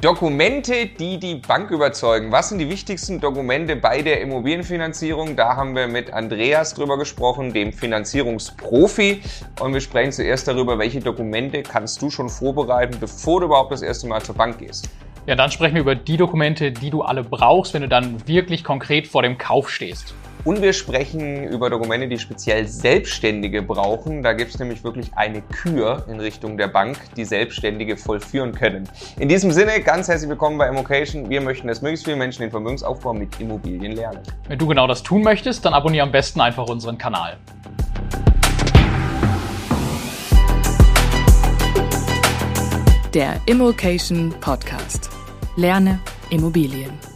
Dokumente, die die Bank überzeugen. Was sind die wichtigsten Dokumente bei der Immobilienfinanzierung? Da haben wir mit Andreas drüber gesprochen, dem Finanzierungsprofi. Und wir sprechen zuerst darüber, welche Dokumente kannst du schon vorbereiten, bevor du überhaupt das erste Mal zur Bank gehst. Ja, dann sprechen wir über die Dokumente, die du alle brauchst, wenn du dann wirklich konkret vor dem Kauf stehst. Und wir sprechen über Dokumente, die speziell Selbstständige brauchen. Da gibt es nämlich wirklich eine Kür in Richtung der Bank, die Selbstständige vollführen können. In diesem Sinne, ganz herzlich willkommen bei Immocation. Wir möchten, dass möglichst viele Menschen den Vermögensaufbau mit Immobilien lernen. Wenn du genau das tun möchtest, dann abonniere am besten einfach unseren Kanal. Der Immocation Podcast. Lerne Immobilien.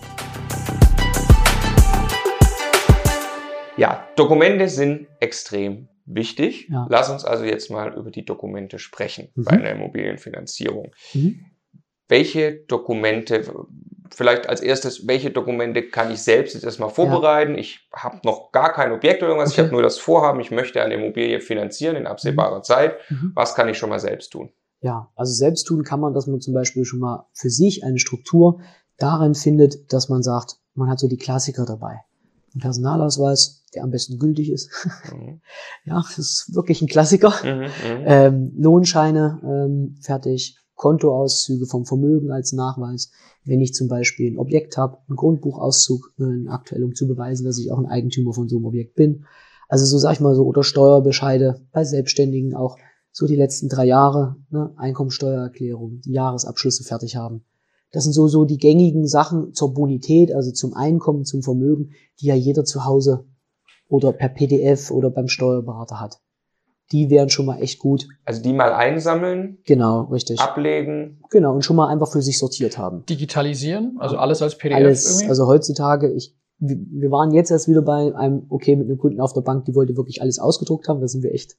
Ja, Dokumente sind extrem wichtig. Ja. Lass uns also jetzt mal über die Dokumente sprechen Mhm. bei einer Immobilienfinanzierung. Mhm. Welche Dokumente, vielleicht als erstes, welche Dokumente kann ich selbst jetzt erstmal vorbereiten? Ich habe noch gar kein Objekt oder irgendwas, ich Okay. habe nur das Vorhaben, ich möchte eine Immobilie finanzieren in absehbarer Zeit. Mhm. Was kann ich schon mal selbst tun? Ja, also selbst tun kann man, dass man zum Beispiel schon mal für sich eine Struktur darin findet, dass man sagt, man hat so die Klassiker dabei. Ein Personalausweis, der am besten gültig ist. Mhm. ja, das ist wirklich ein Klassiker. Mhm, mhm. Ähm, Lohnscheine ähm, fertig, Kontoauszüge vom Vermögen als Nachweis. Wenn ich zum Beispiel ein Objekt habe, einen Grundbuchauszug, äh, aktuell, um zu beweisen, dass ich auch ein Eigentümer von so einem Objekt bin. Also so sag ich mal so, oder Steuerbescheide bei Selbstständigen auch so die letzten drei Jahre, ne, Einkommensteuererklärung, die Jahresabschlüsse fertig haben. Das sind so, so die gängigen Sachen zur Bonität, also zum Einkommen, zum Vermögen, die ja jeder zu Hause oder per PDF oder beim Steuerberater hat. Die wären schon mal echt gut. Also die mal einsammeln, Genau, richtig. ablegen. Genau, und schon mal einfach für sich sortiert haben. Digitalisieren, also alles als PDF Alles, irgendwie. also heutzutage, ich, wir wir waren jetzt erst wieder bei einem, okay, mit einem Kunden auf der Bank, die wollte wirklich alles ausgedruckt haben, da sind wir echt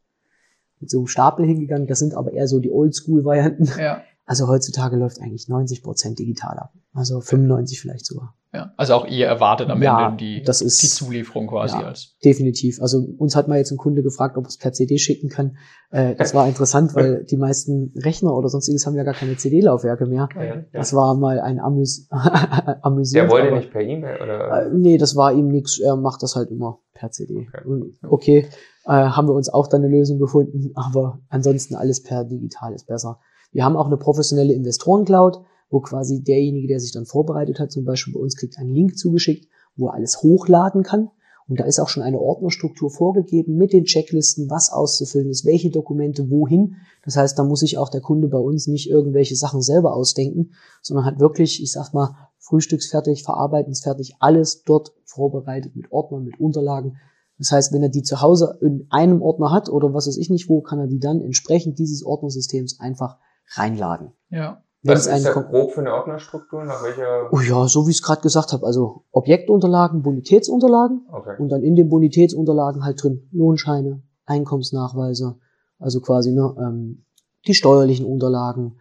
mit so einem Stapel hingegangen, das sind aber eher so die Oldschool-Varianten. ja, Also heutzutage läuft eigentlich 90 Prozent digital ab. Also 95 vielleicht sogar. ja. Also auch ihr erwartet am Ja, Ende die, das ist- die Zulieferung quasi Ja. als. Definitiv. Also uns hat mal jetzt ein Kunde gefragt, ob er es per CD schicken kann. Äh, das war interessant, weil die meisten Rechner oder sonstiges haben ja gar keine CD-Laufwerke mehr. Das war mal ein Amüs amüsierend. Der wollte aber- nicht per E-Mail oder? Äh, nee, das war ihm nix. Er macht das halt immer per CD. Okay. Und okay, äh, haben wir uns auch dann eine Lösung gefunden, aber ansonsten alles per digital ist besser. Wir haben auch eine professionelle Investoren-Cloud, wo quasi derjenige, der sich dann vorbereitet hat, zum Beispiel bei uns kriegt einen Link zugeschickt, wo er alles hochladen kann. Und da ist auch schon eine Ordnerstruktur vorgegeben mit den Checklisten, was auszufüllen ist, welche Dokumente wohin. Das heißt, da muss sich auch der Kunde bei uns nicht irgendwelche Sachen selber ausdenken, sondern hat wirklich, ich sag mal, frühstücksfertig, verarbeitensfertig, alles dort vorbereitet mit Ordnern, mit Unterlagen. Das heißt, wenn er die zu Hause in einem Ordner hat oder was weiß ich nicht wo, kann er die dann entsprechend dieses Ordnersystems einfach reinladen. Ja. Wenn Was es ist da grob für eine Ordnerstruktur? Nach welcher? Oh ja, so wie ich es gerade gesagt habe, also Objektunterlagen, Bonitätsunterlagen Okay. und dann in den Bonitätsunterlagen halt drin Lohnscheine, Einkommensnachweise, also quasi ne, ähm, die steuerlichen Unterlagen,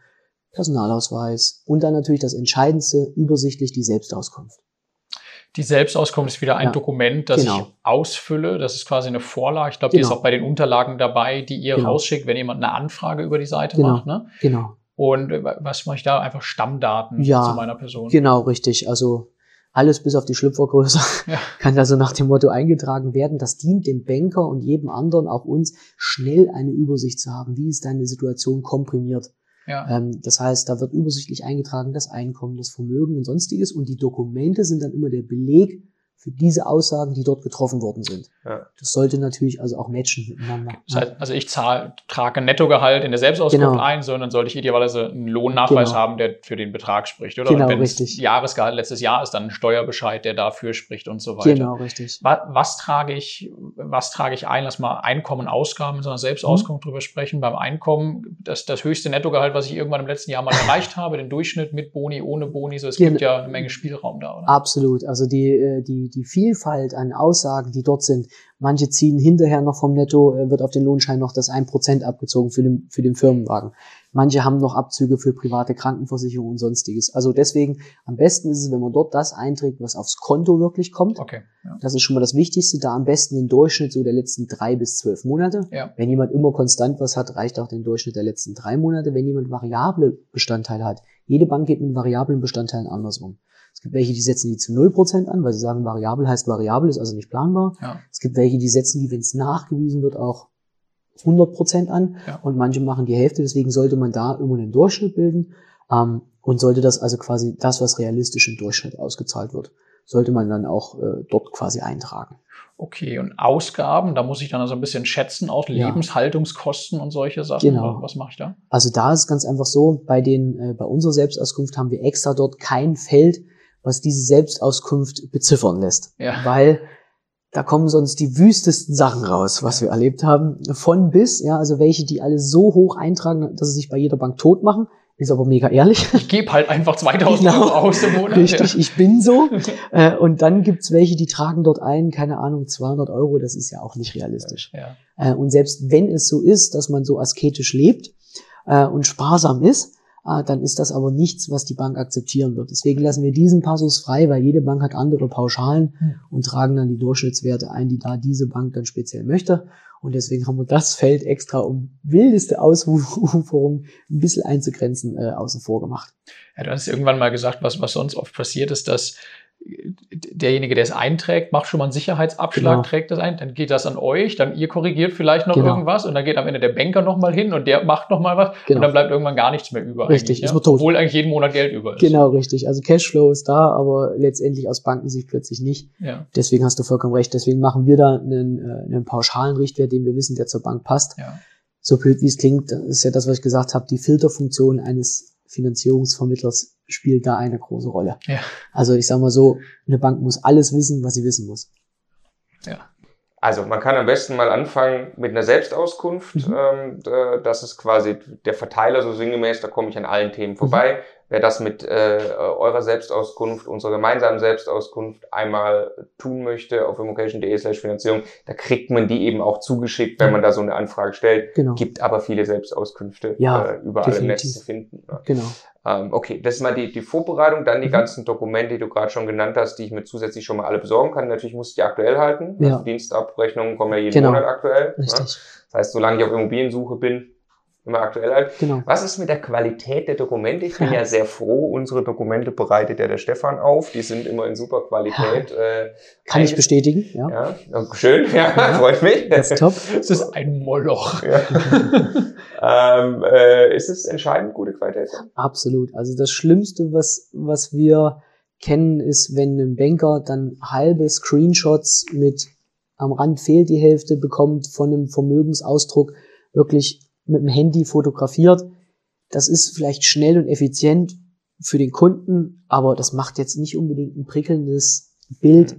Personalausweis und dann natürlich das Entscheidendste, übersichtlich die Selbstauskunft. Die Selbstauskunft ist wieder ein Ja, Dokument, das genau. ich ausfülle. Das ist quasi eine Vorlage. Ich glaube, die Genau. ist auch bei den Unterlagen dabei, die ihr Genau. rausschickt, wenn jemand eine Anfrage über die Seite Genau. macht. Ne? Genau. Und äh, was mache ich da? Einfach Stammdaten Ja, zu meiner Person. Genau, richtig. Also alles bis auf die Schlüpfergröße Ja. kann da so nach dem Motto eingetragen werden. Das dient dem Banker und jedem anderen, auch uns, schnell eine Übersicht zu haben. Wie ist deine Situation komprimiert? Ja. Ähm, das heißt, da wird übersichtlich eingetragen das Einkommen, das Vermögen und sonstiges. Und die Dokumente sind dann immer der Beleg für diese Aussagen, die dort getroffen worden sind. Ja. Das sollte natürlich also auch matchen miteinander. Das heißt, also ich zahle, trage ein Nettogehalt in der Selbstauskunft Genau. ein, sondern sollte ich idealerweise einen Lohnnachweis Genau. haben, der für den Betrag spricht, oder? Genau, und wenn richtig. es Jahresgehalt letztes Jahr ist, dann ein Steuerbescheid, der dafür spricht und so weiter. Genau, richtig. Was, was trage ich, was trage ich ein? Lass mal Einkommen, Ausgaben in so einer Mhm. Selbstauskunft drüber sprechen. Beim Einkommen, das, das höchste Nettogehalt, was ich irgendwann im letzten Jahr mal erreicht habe, den Durchschnitt mit Boni, ohne Boni, so es Genau. gibt ja eine Menge Spielraum da, oder? Absolut. Also die, äh, die, die Vielfalt an Aussagen, die dort sind. Manche ziehen hinterher noch vom Netto, äh, wird auf den Lohnschein noch das 1% abgezogen für den, für den Firmenwagen. Manche haben noch Abzüge für private Krankenversicherung und sonstiges. Also deswegen am besten ist es, wenn man dort das einträgt, was aufs Konto wirklich kommt. Okay. Ja. Das ist schon mal das Wichtigste. Da am besten den Durchschnitt so der letzten drei bis zwölf Monate. Ja. Wenn jemand immer konstant was hat, reicht auch den Durchschnitt der letzten drei Monate. Wenn jemand variable Bestandteile hat, jede Bank geht mit variablen Bestandteilen anders um. Es gibt welche, die setzen die zu 0% an, weil sie sagen, variabel heißt variabel, ist also nicht planbar. Ja. Es gibt welche, die setzen die, wenn es nachgewiesen wird, auch 100% an Ja. und manche machen die Hälfte. Deswegen sollte man da immer einen Durchschnitt bilden ähm, und sollte das also quasi das, was realistisch im Durchschnitt ausgezahlt wird, sollte man dann auch äh, dort quasi eintragen. Okay, und Ausgaben, da muss ich dann also ein bisschen schätzen, auch Ja. Lebenshaltungskosten und solche Sachen. Genau. Was mache ich da? Also da ist ganz einfach so, bei den, äh, bei unserer Selbstauskunft haben wir extra dort kein Feld, was diese Selbstauskunft beziffern lässt. Ja. Weil da kommen sonst die wüstesten Sachen raus, was wir erlebt haben. Von bis, ja, also welche, die alle so hoch eintragen, dass sie sich bei jeder Bank tot machen, ist aber mega ehrlich. Ich gebe halt einfach 2000 Genau. Euro aus im Monat. Richtig, ich bin so. Äh, und dann gibt's welche, die tragen dort ein, keine Ahnung, 200 Euro, das ist ja auch nicht realistisch. Ja. Äh, und selbst wenn es so ist, dass man so asketisch lebt äh, und sparsam ist, dann ist das aber nichts, was die Bank akzeptieren wird. Deswegen lassen wir diesen Passus frei, weil jede Bank hat andere Pauschalen und tragen dann die Durchschnittswerte ein, die da diese Bank dann speziell möchte. Und deswegen haben wir das Feld extra, um wildeste Auswucherung ein bisschen einzugrenzen, äh, außen vor gemacht. Ja, du hast irgendwann mal gesagt, was, was sonst oft passiert ist, dass derjenige, der es einträgt, macht schon mal einen Sicherheitsabschlag, Genau. trägt das ein, dann geht das an euch, dann ihr korrigiert vielleicht noch Genau. irgendwas und dann geht am Ende der Banker nochmal hin und der macht nochmal was Genau. und dann bleibt irgendwann gar nichts mehr über. Richtig, ist ja? man tot. Obwohl eigentlich jeden Monat Geld über ist. Genau, richtig. Also Cashflow ist da, aber letztendlich aus Bankensicht plötzlich nicht. Ja, Deswegen hast du vollkommen recht. Deswegen machen wir da einen, äh, einen pauschalen Richtwert, den wir wissen, der zur Bank passt. ja. So blöd wie es klingt, ist ja das, was ich gesagt habe. Die Filterfunktion eines Finanzierungsvermittlers spielt da eine große Rolle. Ja. Also ich sage mal so, eine Bank muss alles wissen, was sie wissen muss. ja. Also man kann am besten mal anfangen mit einer Selbstauskunft. Mhm. Ähm, das ist quasi der Verteiler so sinngemäß, da komme ich an allen Themen vorbei. Wer das mit äh, eurer Selbstauskunft, unserer gemeinsamen Selbstauskunft einmal tun möchte auf immocation.de slash Finanzierung, da kriegt man die eben auch zugeschickt, wenn man da so eine Anfrage stellt. Genau. Gibt aber viele Selbstauskünfte Ja, äh, überall im Netz definitiv. zu finden. ne? Genau. Ähm, okay, das ist mal die, die Vorbereitung, dann die Mhm. ganzen Dokumente, die du gerade schon genannt hast, die ich mir zusätzlich schon mal alle besorgen kann. Natürlich muss ich die aktuell halten. Ja. Also Dienstabrechnungen kommen ja jeden Genau. Monat aktuell. Ne? Richtig. Das heißt, solange ich auf Immobiliensuche bin, immer aktuell halten. Genau. Was ist mit der Qualität der Dokumente? Ich bin Ja. ja sehr froh, unsere Dokumente bereitet ja der Stefan auf. Die sind immer in super Qualität. Äh, Kann ich bestätigen. Ja. Ja, oh, schön, ja, freut mich. Das ist top. Es ist ein Moloch. Ja. ähm, äh, ist es entscheidend, gute Qualität? Absolut. Also das Schlimmste, was, was wir kennen, ist, wenn ein Banker dann halbe Screenshots mit am Rand fehlt die Hälfte bekommt von einem Vermögensausdruck wirklich mit dem Handy fotografiert. Das ist vielleicht schnell und effizient für den Kunden, aber das macht jetzt nicht unbedingt ein prickelndes Bild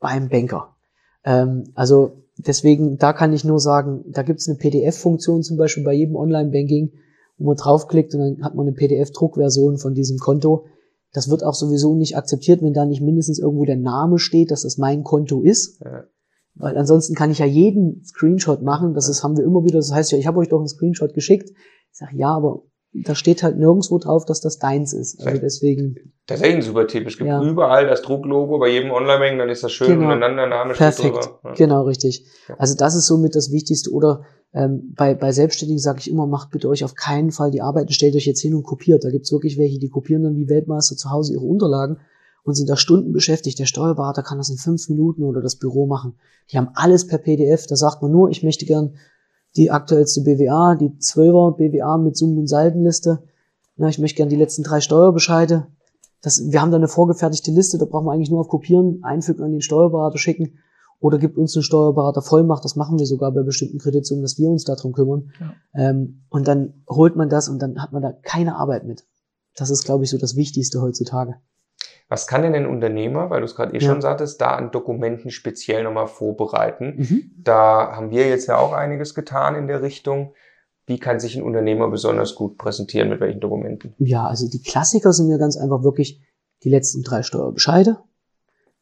beim Banker. Ähm, also deswegen, da kann ich nur sagen, da gibt es eine PDF-Funktion zum Beispiel bei jedem Online-Banking, wo man draufklickt und dann hat man eine PDF-Druckversion von diesem Konto. Das wird auch sowieso nicht akzeptiert, wenn da nicht mindestens irgendwo der Name steht, dass das mein Konto ist. Ja. Weil ansonsten kann ich ja jeden Screenshot machen. Das ist, haben wir immer wieder. Das heißt ja, ich habe euch doch einen Screenshot geschickt. Ich sage, ja, aber da steht halt nirgendwo drauf, dass das deins ist. Also deswegen, Tatsächlich ein super Tipp. Es gibt Ja. überall das Drucklogo bei jedem Online-Banking, dann ist das schön Genau. untereinander, Name steht perfekt. drüber. Ja. Genau, richtig. Ja. Also das ist somit das Wichtigste. Oder ähm, bei, bei Selbstständigen sage ich immer, macht bitte euch auf keinen Fall die Arbeit und stellt euch jetzt hin und kopiert. Da gibt's wirklich welche, die kopieren dann wie Weltmeister zu Hause ihre Unterlagen und sind da Stunden beschäftigt. Der Steuerberater kann das in fünf Minuten oder das Büro machen. Die haben alles per PDF. Da sagt man nur, ich möchte gern die aktuellste BWA, die 12er BWA mit Summen- und Saldenliste. Na, ich möchte gern die letzten drei Steuerbescheide. Das, wir haben da eine vorgefertigte Liste, da brauchen wir eigentlich nur auf Kopieren, einfügen an den Steuerberater schicken oder gibt uns einen Steuerberater Vollmacht. Das machen wir sogar bei bestimmten Kreditsummen, dass wir uns darum kümmern. Ja. Ähm, und dann holt man das und dann hat man da keine Arbeit mit. Das ist, glaube ich, so das Wichtigste heutzutage. Was kann denn ein Unternehmer, weil du es gerade eh Ja. schon sagtest, da an Dokumenten speziell nochmal vorbereiten? Mhm. Da haben wir jetzt ja auch einiges getan in der Richtung. Wie kann sich ein Unternehmer besonders gut präsentieren, mit welchen Dokumenten? Ja, also die Klassiker sind ja ganz einfach wirklich die letzten drei Steuerbescheide.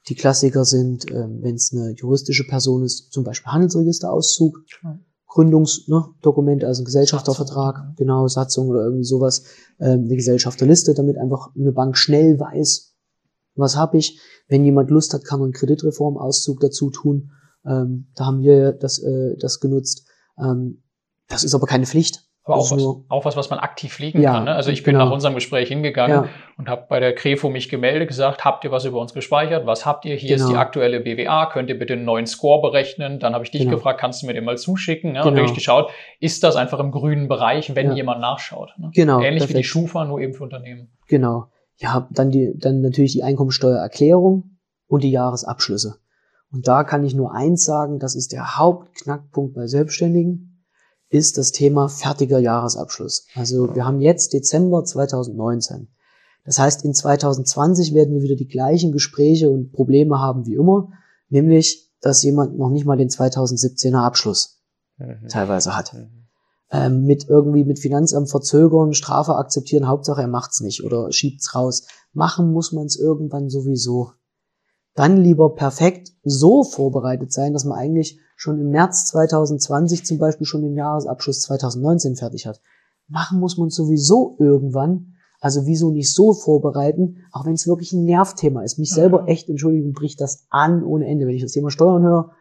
Die Klassiker sind, ähm, wenn es eine juristische Person ist, zum Beispiel Handelsregisterauszug, Ja. Gründungsdokument, ne, also ein Gesellschaftervertrag, Satzung. genau, Satzung oder irgendwie sowas, ähm, eine Gesellschafterliste, damit einfach eine Bank schnell weiß, was habe ich. Wenn jemand Lust hat, kann man einen Kreditreformauszug dazu tun. Ähm, da haben wir das, äh, das genutzt. Ähm, das ist aber keine Pflicht. Aber auch was, auch was, was man aktiv pflegen ja, kann. Ne? Also ich bin genau. nach unserem Gespräch hingegangen ja. und habe bei der Krefo mich gemeldet, gesagt, habt ihr was über uns gespeichert? Was habt ihr? Hier genau. ist die genau. aktuelle BWA, könnt ihr bitte einen neuen Score berechnen? Dann habe ich dich genau. gefragt, kannst du mir den mal zuschicken? Ne? Und wirklich geschaut, ist das einfach im grünen Bereich, wenn ja. jemand nachschaut? Ne? Genau. Ähnlich perfekt. wie die Schufa, nur eben für Unternehmen. Genau. Ja, dann die, dann natürlich die Einkommensteuererklärung und die Jahresabschlüsse. Und da kann ich nur eins sagen, das ist der Hauptknackpunkt bei Selbstständigen ist das Thema fertiger Jahresabschluss. Also wir haben jetzt Dezember 2019. Das heißt, in 2020 werden wir wieder die gleichen Gespräche und Probleme haben wie immer, nämlich, dass jemand noch nicht mal den 2017er Abschluss mhm. teilweise hat. Mhm. Ähm, mit irgendwie mit Finanzamt verzögern, Strafe akzeptieren, Hauptsache er macht's nicht oder schiebt's raus. Machen muss man es irgendwann sowieso. Dann lieber perfekt so vorbereitet sein, dass man eigentlich schon im März 2020 zum Beispiel schon den Jahresabschluss 2019 fertig hat. Machen muss man sowieso irgendwann. Also wieso nicht so vorbereiten, auch wenn es wirklich ein Nervthema ist. Mich selber echt, Entschuldigung, bricht das an ohne Ende. Wenn ich das Thema Steuern höre,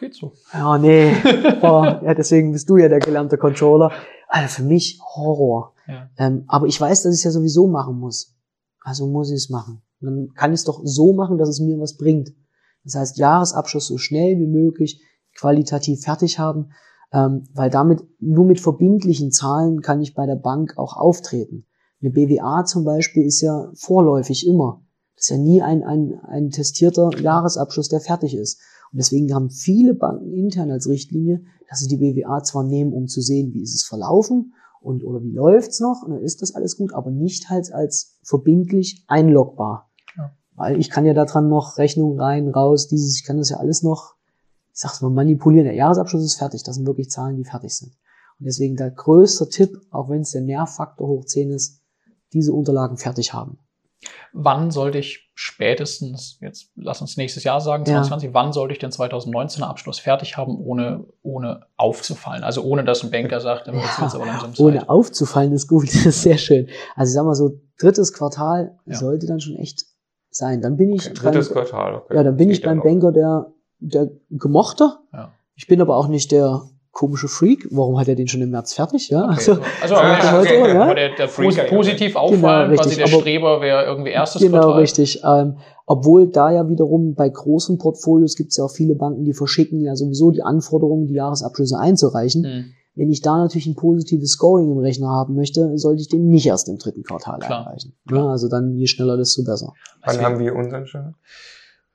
Geht so. Ja, nee. Oh, ja, deswegen bist du ja der gelernte Controller. Also für mich Horror. Ja. Ähm, aber ich weiß, dass ich es ja sowieso machen muss. Also muss ich es machen. Und dann kann ich es doch so machen, dass es mir was bringt. Das heißt, Jahresabschluss so schnell wie möglich qualitativ fertig haben, ähm, weil damit nur mit verbindlichen Zahlen kann ich bei der Bank auch auftreten. Eine BWA zum Beispiel ist ja vorläufig immer. Das ist ja nie ein, ein, ein testierter Jahresabschluss, der fertig ist. Und deswegen haben viele Banken intern als Richtlinie, dass sie die BWA zwar nehmen, um zu sehen, wie ist es verlaufen und oder wie läuft's noch, und dann ist das alles gut, aber nicht halt als verbindlich einlogbar. Weil ich kann ja daran noch Rechnungen rein, raus, dieses, ich kann das ja alles noch, ich sag's mal, manipulieren. Der Jahresabschluss ist fertig. Das sind wirklich Zahlen, die fertig sind. Und deswegen der größte Tipp, auch wenn es der Nervfaktor hoch 10 ist, diese Unterlagen fertig haben. Wann sollte ich spätestens, jetzt lass uns nächstes Jahr sagen, 2020, ja. wann sollte ich den 2019er Abschluss fertig haben, ohne, ohne aufzufallen? Also ohne, dass ein Banker sagt, ja, jetzt wird's aber langsam Zeit. Ohne aufzufallen ist gut, das ist sehr schön. Also ich sag mal so, drittes Quartal ja. sollte dann schon echt sein. Dann bin ich okay, drittes beim, Quartal, okay. Ja, dann bin ich beim Banker der, der Gemochte. Ja. Ich bin aber auch nicht der komische Freak. Warum hat er den schon im März fertig? Ja, okay. also, also aber, okay. ja? aber der, der Freak positiv auffallen, genau, quasi der aber, Streber wäre irgendwie erstes genau, Quartal. Genau, richtig. Ähm, obwohl da ja wiederum bei großen Portfolios gibt es ja auch viele Banken, die verschicken ja sowieso die Anforderungen, die Jahresabschlüsse einzureichen. Mhm. Wenn ich da natürlich ein positives Scoring im Rechner haben möchte, sollte ich den nicht erst im dritten Quartal Klar. erreichen. Ja, also dann je schneller, desto besser. Wann also, haben wir unseren schon?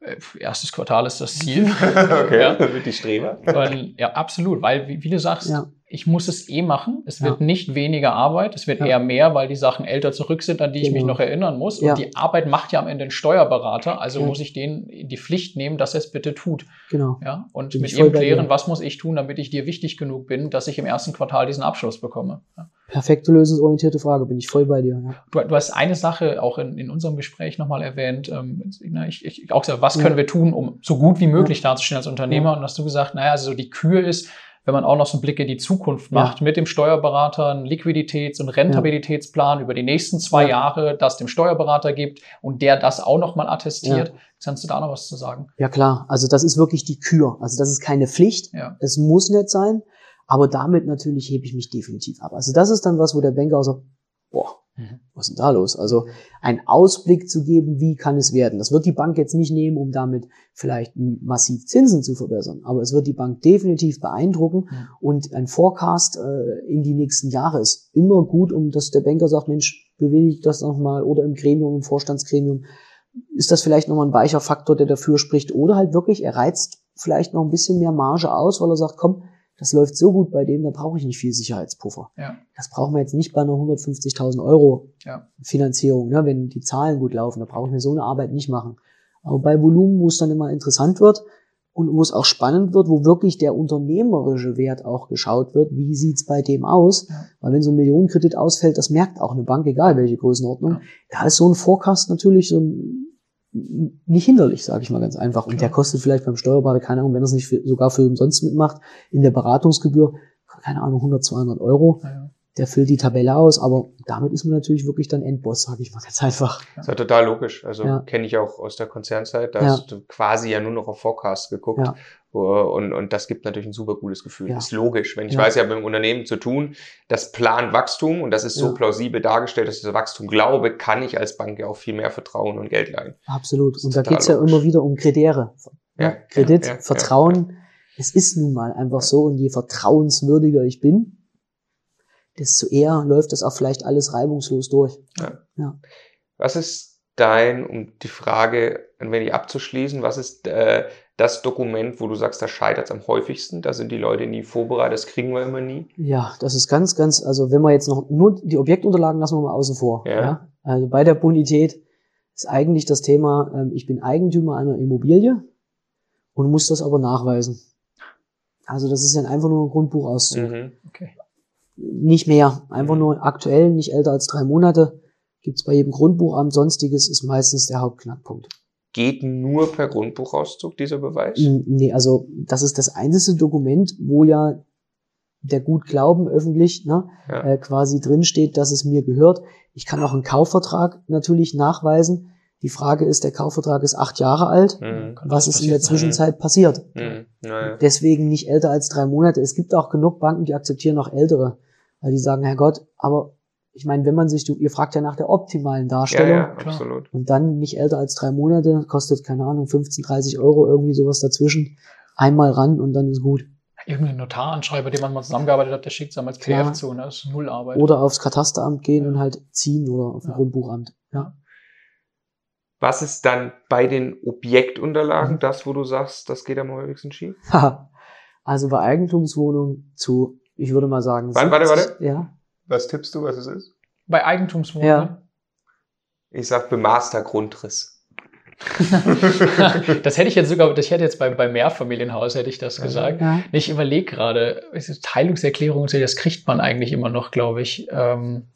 Äh, erstes Quartal ist das Ziel. okay, ja. wird die Streber. Weil, ja, absolut, weil, wie, wie du sagst, ja ich muss es eh machen. Es wird ja. nicht weniger Arbeit, es wird ja. eher mehr, weil die Sachen älter zurück sind, an die genau. ich mich genau. noch erinnern muss. Ja. Und die Arbeit macht ja am Ende ein Steuerberater, also muss ich den in die Pflicht nehmen, dass er es bitte tut. Genau. Ja? Und bin mit ihm klären, was muss ich tun, damit ich dir wichtig genug bin, dass ich im ersten Quartal diesen Abschluss bekomme. Perfekte lösungsorientierte Frage, bin ich voll bei dir. Du, du, hast eine Sache auch in, in unserem Gespräch nochmal erwähnt. Ähm, ich, ich, auch gesagt, was können wir tun, um so gut wie möglich dazustehen als Unternehmer? Und hast du gesagt, naja, also die Kür ist, wenn man auch noch so einen Blick in die Zukunft macht, ja. mit dem Steuerberater einen Liquiditäts- und Rentabilitätsplan ja. über die nächsten zwei ja. Jahre, das dem Steuerberater gibt und der das auch nochmal attestiert. Kannst du da noch was zu sagen? Ja klar, also das ist wirklich die Kür. Also das ist keine Pflicht. Es muss nicht sein, aber damit natürlich hebe ich mich definitiv ab. Also das ist dann was, wo der Banker auch sagt, boah, Mhm. Was ist denn da los? Also ein Ausblick zu geben, wie kann es werden. Das wird die Bank jetzt nicht nehmen, um damit vielleicht massiv Zinsen zu verbessern, aber es wird die Bank definitiv beeindrucken mhm. und ein Forecast äh, in die nächsten Jahre ist immer gut, um dass der Banker sagt, Mensch, bewege ich das nochmal oder im Gremium, im Vorstandsgremium, ist das vielleicht nochmal ein weicher Faktor, der dafür spricht oder halt wirklich, er reizt vielleicht noch ein bisschen mehr Marge aus, weil er sagt, komm, das läuft so gut bei dem, da brauche ich nicht viel Sicherheitspuffer. Ja. Das brauchen wir jetzt nicht bei einer 150.000 Euro ja. Finanzierung, ne, wenn die Zahlen gut laufen. Da brauche ich mir so eine Arbeit nicht machen. Aber bei Volumen, wo es dann immer interessant wird und wo es auch spannend wird, wo wirklich der unternehmerische Wert auch geschaut wird, wie sieht's bei dem aus? Ja. Weil wenn so ein Millionenkredit ausfällt, das merkt auch eine Bank, egal welche Größenordnung. Da ist so ein Forecast natürlich so ein nicht hinderlich, sage ich mal ganz einfach. Und der kostet vielleicht beim Steuerberater, keine Ahnung, wenn er es nicht für, sogar für umsonst mitmacht, in der Beratungsgebühr, keine Ahnung, 100, 200 Euro. Ja. Der füllt die Tabelle aus, aber damit ist man natürlich wirklich dann Endboss, sage ich mal ganz einfach. Das ist ja total logisch. Also Ja. kenne ich auch aus der Konzernzeit. Da Ja. hast du quasi ja nur noch auf Forecast geguckt. Ja. Und, und das gibt natürlich ein super cooles Gefühl. Ja. Ist logisch. Wenn ich Ja. weiß, ich habe mit dem Unternehmen zu tun, das plant Wachstum und das ist so Ja. plausibel dargestellt, dass ich das Wachstum glaube, kann ich als Bank ja auch viel mehr vertrauen und Geld leihen. Absolut. Und da geht's ja logisch. immer wieder um Kriterien. Ja, Ja, Kredit, ja, ja, Vertrauen. Es ist nun mal einfach so. Und je vertrauenswürdiger ich bin, desto eher läuft das auch vielleicht alles reibungslos durch. Was ist dein, um die Frage ein wenig abzuschließen, was ist äh, das Dokument, wo du sagst, da scheitert es am häufigsten? Da sind die Leute nie vorbereitet, das kriegen wir immer nie. Ja, das ist ganz, ganz, also wenn wir jetzt noch nur die Objektunterlagen lassen wir mal außen vor. Ja. Also bei der Bonität ist eigentlich das Thema, ähm, ich bin Eigentümer einer Immobilie und muss das aber nachweisen. Also das ist dann einfach nur ein Grundbuchauszug. Mhm. Okay. Nicht mehr. Einfach Mhm. nur aktuell, nicht älter als drei Monate. Gibt's bei jedem Grundbuchamt. Sonstiges ist meistens der Hauptknackpunkt. Geht nur per Grundbuchauszug dieser Beweis? Mm, Nee, also das ist das einzige Dokument, wo ja der Gutglauben öffentlich ne, Ja. äh, quasi drinsteht, dass es mir gehört. Ich kann auch einen Kaufvertrag natürlich nachweisen. Die Frage ist, der Kaufvertrag ist acht Jahre alt. Mhm. Was ist in der? Zwischenzeit passiert? Mhm. Naja. Deswegen nicht älter als drei Monate. Es gibt auch genug Banken, die akzeptieren auch ältere, weil die sagen, Herr Gott, aber ich meine, wenn man sich, du, ihr fragt ja nach der optimalen Ja, Darstellung ja, klar. absolut. und dann nicht älter als drei Monate, kostet, keine Ahnung, 15, 30 Euro, irgendwie sowas dazwischen. Einmal ran und dann ist gut. Irgendein Notaranschreiber, den man mal zusammengearbeitet hat, der schickt es als. PDF zu. Ne? Das ist null Arbeit. Oder aufs Katasteramt gehen Ja. und halt ziehen oder auf ein Ja. Grundbuchamt. Ja. Was ist dann bei den Objektunterlagen Mhm. das, wo du sagst, das geht am häufigsten schief? Haha. also bei Eigentumswohnungen zu, ich würde mal sagen, Warte, warte, 70 warte. Ja. Was tippst du, was es ist? Bei Eigentumswohnungen. Ja. Ich sag bemaster Grundriss. das hätte ich jetzt sogar, das hätte jetzt bei, bei Mehrfamilienhaus hätte ich das gesagt. ja. Ich überlege gerade, es ist Teilungserklärung, und so, das kriegt man eigentlich immer noch, glaube ich. Ähm,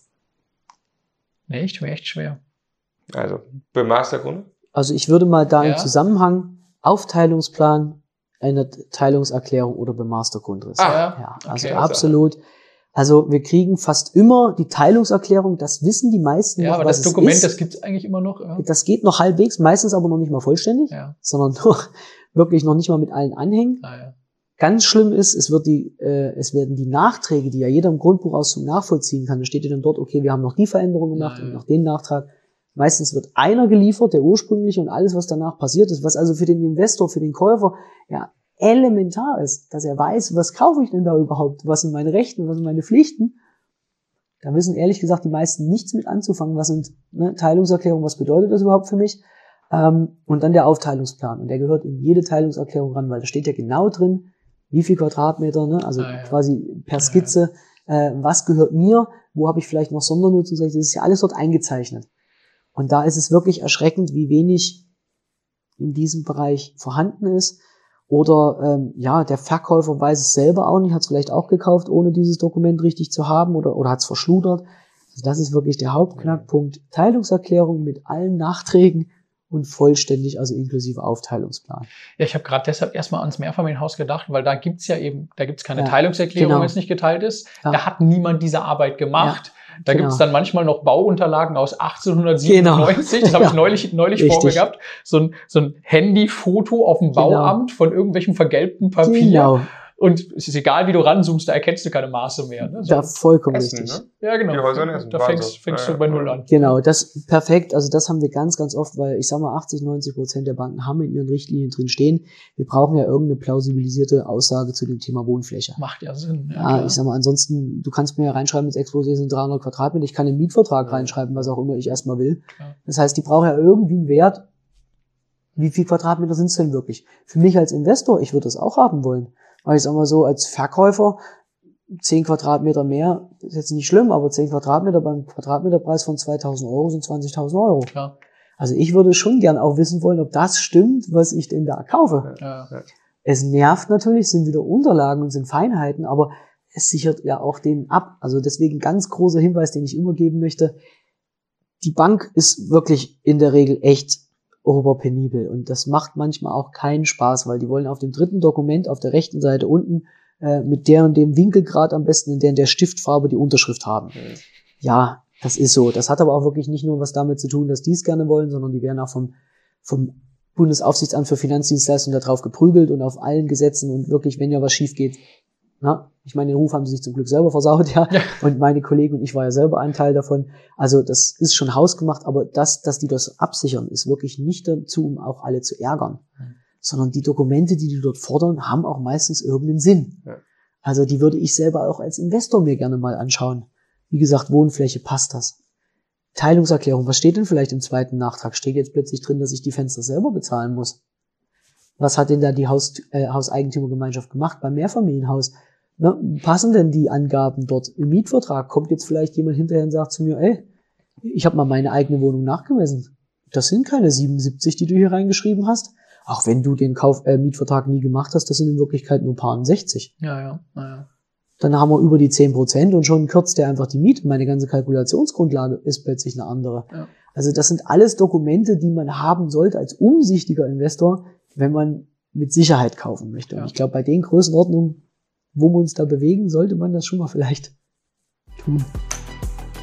nee, echt, echt schwer. Also, bemaster Grund? Also ich würde mal da Ja. im Zusammenhang Aufteilungsplan, eine Teilungserklärung oder Bemastergrundriss. Ah, ja, also okay. absolut. Also wir kriegen fast immer die Teilungserklärung, das wissen die meisten Ja, noch, aber was das es Dokument, ist. das gibt es eigentlich immer noch. Ja. Das geht noch halbwegs, meistens aber noch nicht mal vollständig, ja. sondern nur wirklich noch nicht mal mit allen Anhängen. Ah, ja. Ganz schlimm ist, es wird die, äh, es werden die Nachträge, die ja jeder im Grundbuchauszug nachvollziehen kann, da steht ja dann dort, okay, wir haben noch die Veränderung gemacht Ja, ja. und noch den Nachtrag. Meistens wird einer geliefert, der ursprüngliche und alles, was danach passiert ist, was also für den Investor, für den Käufer ja elementar ist, dass er weiß, was kaufe ich denn da überhaupt, was sind meine Rechte, was sind meine Pflichten. Da wissen ehrlich gesagt die meisten nichts mit anzufangen, was sind ne, Teilungserklärungen, was bedeutet das überhaupt für mich. Ähm, und dann der Aufteilungsplan. Und der gehört in jede Teilungserklärung ran, weil da steht ja genau drin, wie viel Quadratmeter, ne? also Ah, ja. quasi per Skizze, äh, was gehört mir, wo habe ich vielleicht noch Sondernutzung, das ist ja alles dort eingezeichnet. Und da ist es wirklich erschreckend, wie wenig in diesem Bereich vorhanden ist. Oder ähm, ja, der Verkäufer weiß es selber auch nicht, hat es vielleicht auch gekauft, ohne dieses Dokument richtig zu haben oder, oder hat es verschludert. Also das ist wirklich der Hauptknackpunkt. Teilungserklärung mit allen Nachträgen und vollständig, also inklusive Aufteilungsplan. Ja, ich habe gerade deshalb erstmal ans Mehrfamilienhaus gedacht, weil da gibt's ja eben, da gibt's keine Ja, Teilungserklärung, genau. wenn es nicht geteilt ist. Ja. Da hat niemand diese Arbeit gemacht. da genau. gibt's dann manchmal noch Bauunterlagen aus 1897. Das habe ich Ja. neulich, neulich vor mir Richtig. gehabt. So ein, so ein Handyfoto auf dem Genau. Bauamt von irgendwelchem vergelbten Papier. Und es ist egal, wie du ranzoomst, da erkennst du keine Maße mehr. Ne? So, da vollkommen Essen, richtig. ne? ja, genau. Die Häuser in Essen, da fängst, fängst Ja, du bei ja. Null an. Genau, das perfekt. Also das haben wir ganz, ganz oft, weil ich sag mal, 80, 90 Prozent der Banken haben in ihren Richtlinien drin stehen. Wir brauchen ja irgendeine plausibilisierte Aussage zu dem Thema Wohnfläche. Macht ja Sinn. Ja, Ja, klar. ich sag mal, ansonsten, du kannst mir ja reinschreiben, das Exposé sind 300 Quadratmeter. Ich kann einen Mietvertrag Ja. reinschreiben, was auch immer ich erstmal will. Das heißt, die brauchen ja irgendwie einen Wert. Wie viel Quadratmeter sind es denn wirklich? Für mich als Investor, ich würde das auch haben wollen. Weil ich sag mal so, als Verkäufer, 10 Quadratmeter mehr ist jetzt nicht schlimm, aber 10 Quadratmeter beim Quadratmeterpreis von 2000 Euro sind 20.000 Euro. Klar. Also ich würde schon gern auch wissen wollen, ob das stimmt, was ich denn da kaufe. Ja. Es nervt natürlich, sind wieder Unterlagen und sind Feinheiten, aber es sichert ja auch den ab. Also deswegen ganz großer Hinweis, den ich immer geben möchte. Die Bank ist wirklich in der Regel echt oberpenibel. Und das macht manchmal auch keinen Spaß, weil die wollen auf dem dritten Dokument auf der rechten Seite unten äh, mit der und dem Winkelgrad am besten in der, in der Stiftfarbe die Unterschrift haben. Mhm. Ja, das ist so. Das hat aber auch wirklich nicht nur was damit zu tun, dass die es gerne wollen, sondern die werden auch vom, vom Bundesaufsichtsamt für Finanzdienstleistungen darauf geprügelt und auf allen Gesetzen und wirklich, wenn ja was schief geht, na, ich meine, den Ruf haben sie sich zum Glück selber versaut, ja. ja. Und meine Kollegen und ich war ja selber ein Teil davon. Also das ist schon hausgemacht, aber das, dass die das absichern, ist wirklich nicht dazu, um auch alle zu ärgern. Mhm. Sondern die Dokumente, die die dort fordern, haben auch meistens irgendeinen Sinn. Ja. Also die würde ich selber auch als Investor mir gerne mal anschauen. Wie gesagt, Wohnfläche, passt das? Teilungserklärung, was steht denn vielleicht im zweiten Nachtrag? Steht jetzt plötzlich drin, dass ich die Fenster selber bezahlen muss? Was hat denn da die Haus, äh, Hauseigentümergemeinschaft gemacht beim Mehrfamilienhaus? Na, passen denn die Angaben dort im Mietvertrag? Kommt jetzt vielleicht jemand hinterher und sagt zu mir, ey, ich habe mal meine eigene Wohnung nachgemessen. Das sind keine 77, die du hier reingeschrieben hast. Auch wenn du den Kauf, äh, Mietvertrag nie gemacht hast, das sind in Wirklichkeit nur paar 60. Ja, ja, ja. Dann haben wir über die 10 Prozent und schon kürzt der einfach die Miete. Meine ganze Kalkulationsgrundlage ist plötzlich eine andere. Ja. Also das sind alles Dokumente, die man haben sollte als umsichtiger Investor, wenn man mit Sicherheit kaufen möchte. Und ja. ich glaube, bei den Größenordnungen, wo wir uns da bewegen, sollte man das schon mal vielleicht tun.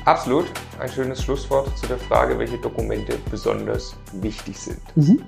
Absolut. Ein schönes Schlusswort zu der Frage, welche Dokumente besonders wichtig sind. Mhm.